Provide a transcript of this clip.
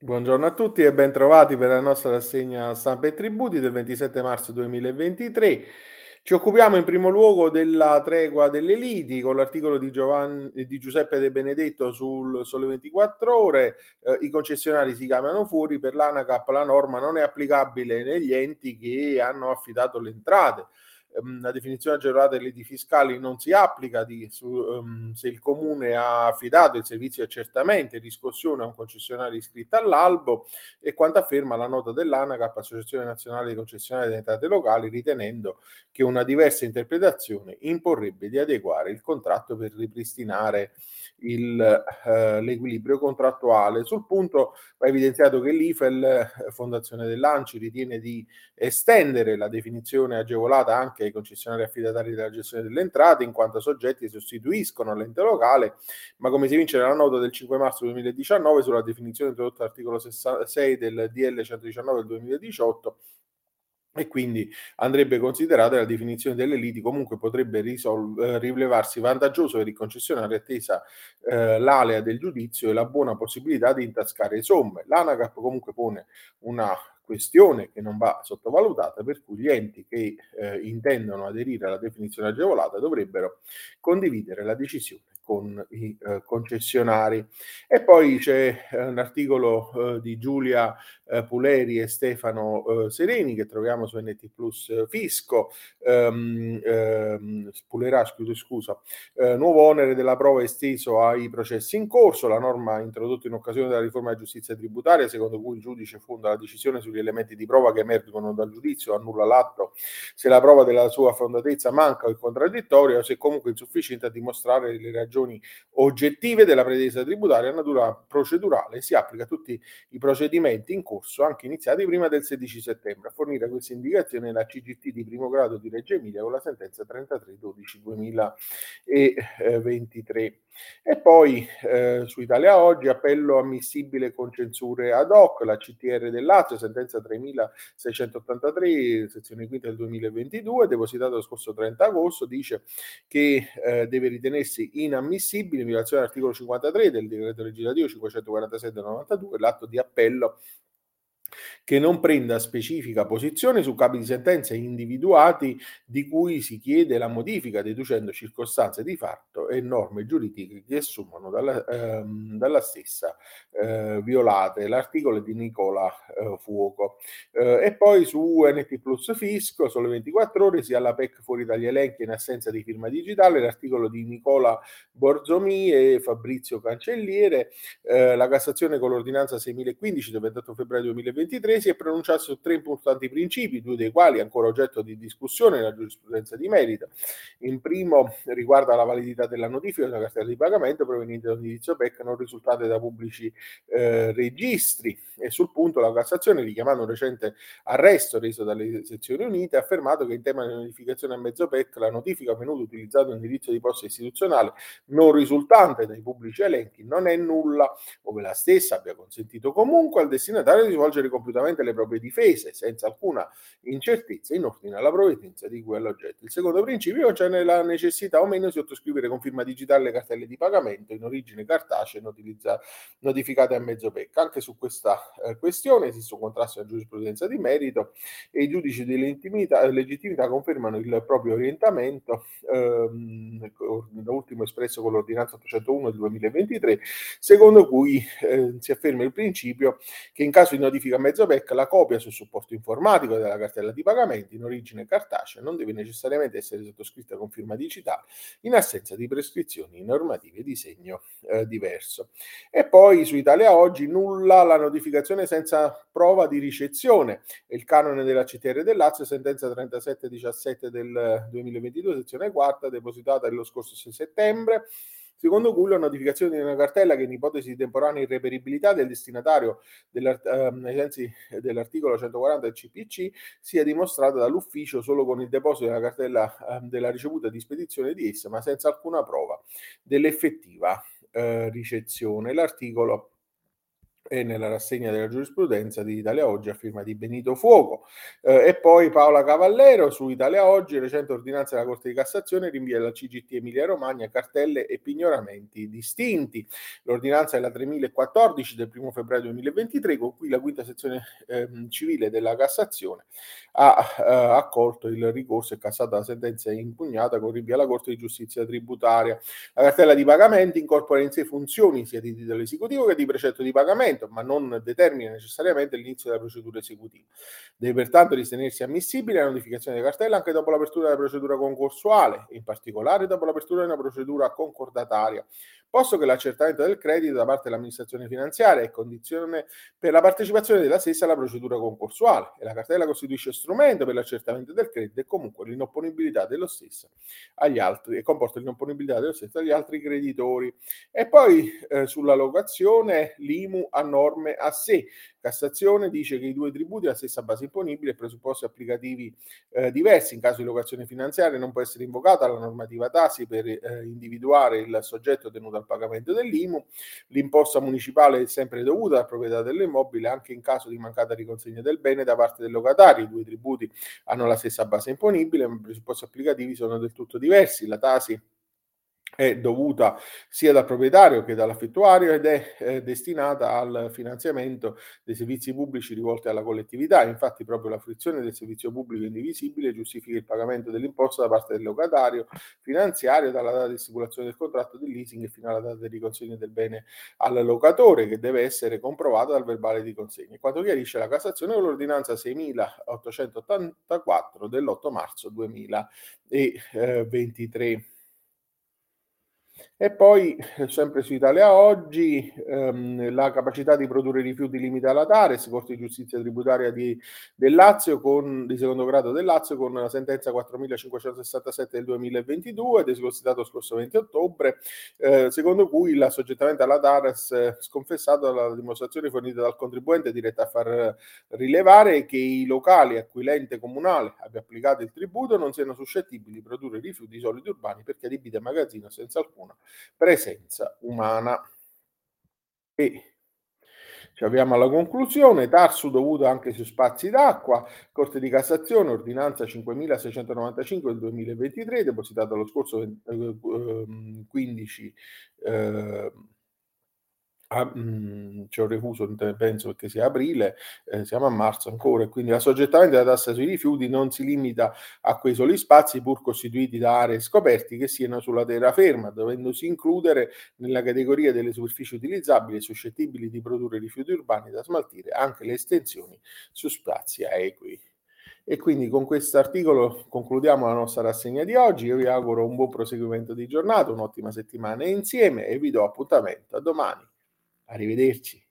Buongiorno a tutti e bentrovati per la nostra rassegna stampa e tributi del 27 marzo 2023. Ci occupiamo in primo luogo della tregua delle liti con l'articolo di, Giovanni, di Giuseppe De Benedetto sul Sole 24 Ore. Eh, I concessionari si chiamano fuori, per l'ANACAP la norma non è applicabile negli enti che hanno affidato le entrate. Ehm, la definizione agevolata delle liti fiscali non si applica di, su, um, se il comune ha affidato il servizio di accertamento e riscossione a un concessionario iscritto all'albo e quanto afferma la nota dell'ANACAP, Associazione Nazionale dei Concessionari delle Entrate Locali, ritenendo che una diversa interpretazione imporrebbe di adeguare il contratto per ripristinare il, eh, l'equilibrio contrattuale. Sul punto va evidenziato che l'IFEL, eh, Fondazione dell'ANCI, ritiene di estendere la definizione agevolata anche ai concessionari affidatari della gestione delle entrate, in quanto soggetti sostituiscono l'ente locale, ma come si vince dalla nota del 5 marzo 2019 sulla definizione introdotta all'articolo 6 del DL 119 del 2018, e quindi andrebbe considerata la definizione delle liti comunque potrebbe risol- eh, rilevarsi vantaggioso per il concessionario attesa eh, l'alea del giudizio e la buona possibilità di intascare somme. L'ANACAP comunque pone una questione che non va sottovalutata, per cui gli enti che eh, intendono aderire alla definizione agevolata dovrebbero condividere la decisione con i eh, concessionari. E poi c'è eh, un articolo eh, di Giulia eh, Puleri e Stefano eh, Sereni che troviamo su NT Plus eh, Fisco, ehm, ehm, Pulerà, scusa, nuovo onere della prova esteso ai processi in corso, la norma introdotta in occasione della riforma della giustizia tributaria, secondo cui il giudice fonda la decisione sugli elementi di prova che emergono dal giudizio, annulla l'atto. Se la prova della sua fondatezza manca o è contraddittoria o se comunque insufficiente a dimostrare le ragioni ragioni oggettive della pretesa tributaria a natura procedurale si applica a tutti i procedimenti in corso, anche iniziati prima del 16 settembre. A fornire questa indicazione la CGT di primo grado di Reggio Emilia con la sentenza 33-12-2023. E poi eh, su Italia Oggi, appello ammissibile con censure ad hoc, la CTR del Lazio, sentenza 3683, sezione quinta del 2022, depositata lo scorso 30 agosto, dice che eh, deve ritenersi inammissibile in violazione dell'articolo 53 del decreto legislativo 546 del 92 l'atto di appello che non prenda specifica posizione su capi di sentenze individuati di cui si chiede la modifica deducendo circostanze di fatto e norme giuridiche che assumono dalla, ehm, dalla stessa eh, violate l'articolo di Nicola eh, Fuoco. Eh, e poi su NT Plus Fisco, sole 24 ore, sia la PEC fuori dagli elenchi in assenza di firma digitale, l'articolo di Nicola Borzomi e Fabrizio Cancelliere, eh, la Cassazione con l'ordinanza 6015 del 28 febbraio 2023 si è pronunciato su tre importanti principi, due dei quali ancora oggetto di discussione nella giurisprudenza di merito. In primo riguarda la validità della notifica della cartella di pagamento proveniente da un indizio PEC non risultate da pubblici eh, registri e sul punto la Cassazione, richiamando un recente arresto reso dalle sezioni unite, ha affermato che in tema di notificazione a mezzo PEC la notifica venuta utilizzando un indirizzo di posta istituzionale non risultante dai pubblici elenchi non è nulla, ove la stessa abbia consentito comunque al destinatario di svolgere compiutamente le proprie difese senza alcuna incertezza in ordine alla provenienza di cui all'oggetto. Il secondo principio concerne la necessità o meno di sottoscrivere con firma digitale le cartelle di pagamento in origine cartacea notificate a mezzo PEC. Anche su questa eh, questione esiste un contrasto alla giurisprudenza di merito e i giudici di legittimità confermano il proprio orientamento, ehm, da ultimo espresso con l'ordinanza 801 del 2023, secondo cui eh, si afferma il principio che in caso di notifica mezzo PEC la copia sul supporto informatico della cartella di pagamenti in origine cartacea non deve necessariamente essere sottoscritta con firma digitale in assenza di prescrizioni normative di segno eh, diverso. E poi su Italia Oggi nulla la notificazione senza prova di ricezione. Il canone della CTR del Lazio, sentenza 3717 del 2022, sezione quarta, depositata lo scorso 6 settembre secondo cui la notificazione di una cartella che in ipotesi di temporanea irreperibilità del destinatario ehm, ai sensi dell'articolo 140 del CPC sia dimostrata dall'ufficio solo con il deposito della cartella ehm, della ricevuta di spedizione di essa, ma senza alcuna prova dell'effettiva eh, ricezione. L'articolo e nella rassegna della giurisprudenza di Italia Oggi a firma di Benito Fuoco. Eh, e poi Paola Cavallero su Italia Oggi, recente ordinanza della Corte di Cassazione rinvia alla CGT Emilia Romagna cartelle e pignoramenti distinti. L'ordinanza è la 3014 del 1 febbraio 2023 con cui la quinta sezione eh, civile della Cassazione ha eh, accolto il ricorso e cassata la sentenza impugnata con rinvio alla Corte di Giustizia tributaria. La cartella di pagamenti incorpora in sé funzioni sia di titolo esecutivo che di precetto di pagamento, ma non determina necessariamente l'inizio della procedura esecutiva. Deve pertanto ritenersi ammissibile la notificazione della cartella anche dopo l'apertura della procedura concorsuale, in particolare dopo l'apertura di una procedura concordataria posto che l'accertamento del credito da parte dell'amministrazione finanziaria è condizione per la partecipazione della stessa alla procedura concorsuale e la cartella costituisce strumento per l'accertamento del credito e comunque l'inopponibilità dello stesso agli altri e comporta l'inopponibilità dello stesso agli altri creditori. E poi eh, sulla locazione l'IMU a norme a sé, Cassazione dice che i due tributi hanno la stessa base imponibile e presupposti applicativi eh, diversi. In caso di locazione finanziaria non può essere invocata la normativa TASI per eh, individuare il soggetto tenuto al pagamento dell'IMU. L'imposta municipale è sempre dovuta al proprietario dell'immobile anche in caso di mancata riconsegna del bene da parte del locatario. I due tributi hanno la stessa base imponibile, ma i presupposti applicativi sono del tutto diversi. La TASI è dovuta sia dal proprietario che dall'affittuario ed è eh, destinata al finanziamento dei servizi pubblici rivolti alla collettività. Infatti proprio la fruizione del servizio pubblico indivisibile giustifica il pagamento dell'imposta da parte del locatario finanziario dalla data di stipulazione del contratto di leasing fino alla data di consegna del bene al locatore che deve essere comprovata dal verbale di consegna. Quanto chiarisce la Cassazione con l'ordinanza 6884 dell'8 marzo 2023. E poi, sempre su Italia Oggi, ehm, la capacità di produrre rifiuti limita la Tares, Corte di Giustizia Tributaria di, del Lazio, con, di secondo grado del Lazio, con la sentenza 4567 del 2022, depositato scorso 20 ottobre, eh, secondo cui l'assoggettamento alla Tares è sconfessato dalla dimostrazione fornita dal contribuente diretta a far rilevare che i locali a cui l'ente comunale abbia applicato il tributo non siano suscettibili di produrre rifiuti solidi urbani perché adibiti a magazzino senza alcuna presenza umana. E ci avviamo alla conclusione, Tarsu dovuto anche su spazi d'acqua, Corte di Cassazione, ordinanza 5695 del 2023, depositata lo scorso eh, 15 eh, Ah, mh, c'è un refuso, penso che sia aprile, eh, siamo a marzo ancora, e quindi l'assoggettamento della tassa sui rifiuti non si limita a quei soli spazi pur costituiti da aree scoperti che siano sulla terraferma, dovendosi includere nella categoria delle superfici utilizzabili e suscettibili di produrre rifiuti urbani da smaltire anche le estensioni su spazi equi. E quindi con questo articolo concludiamo la nostra rassegna di oggi. Io vi auguro un buon proseguimento di giornata, un'ottima settimana insieme e vi do appuntamento a domani. Arrivederci.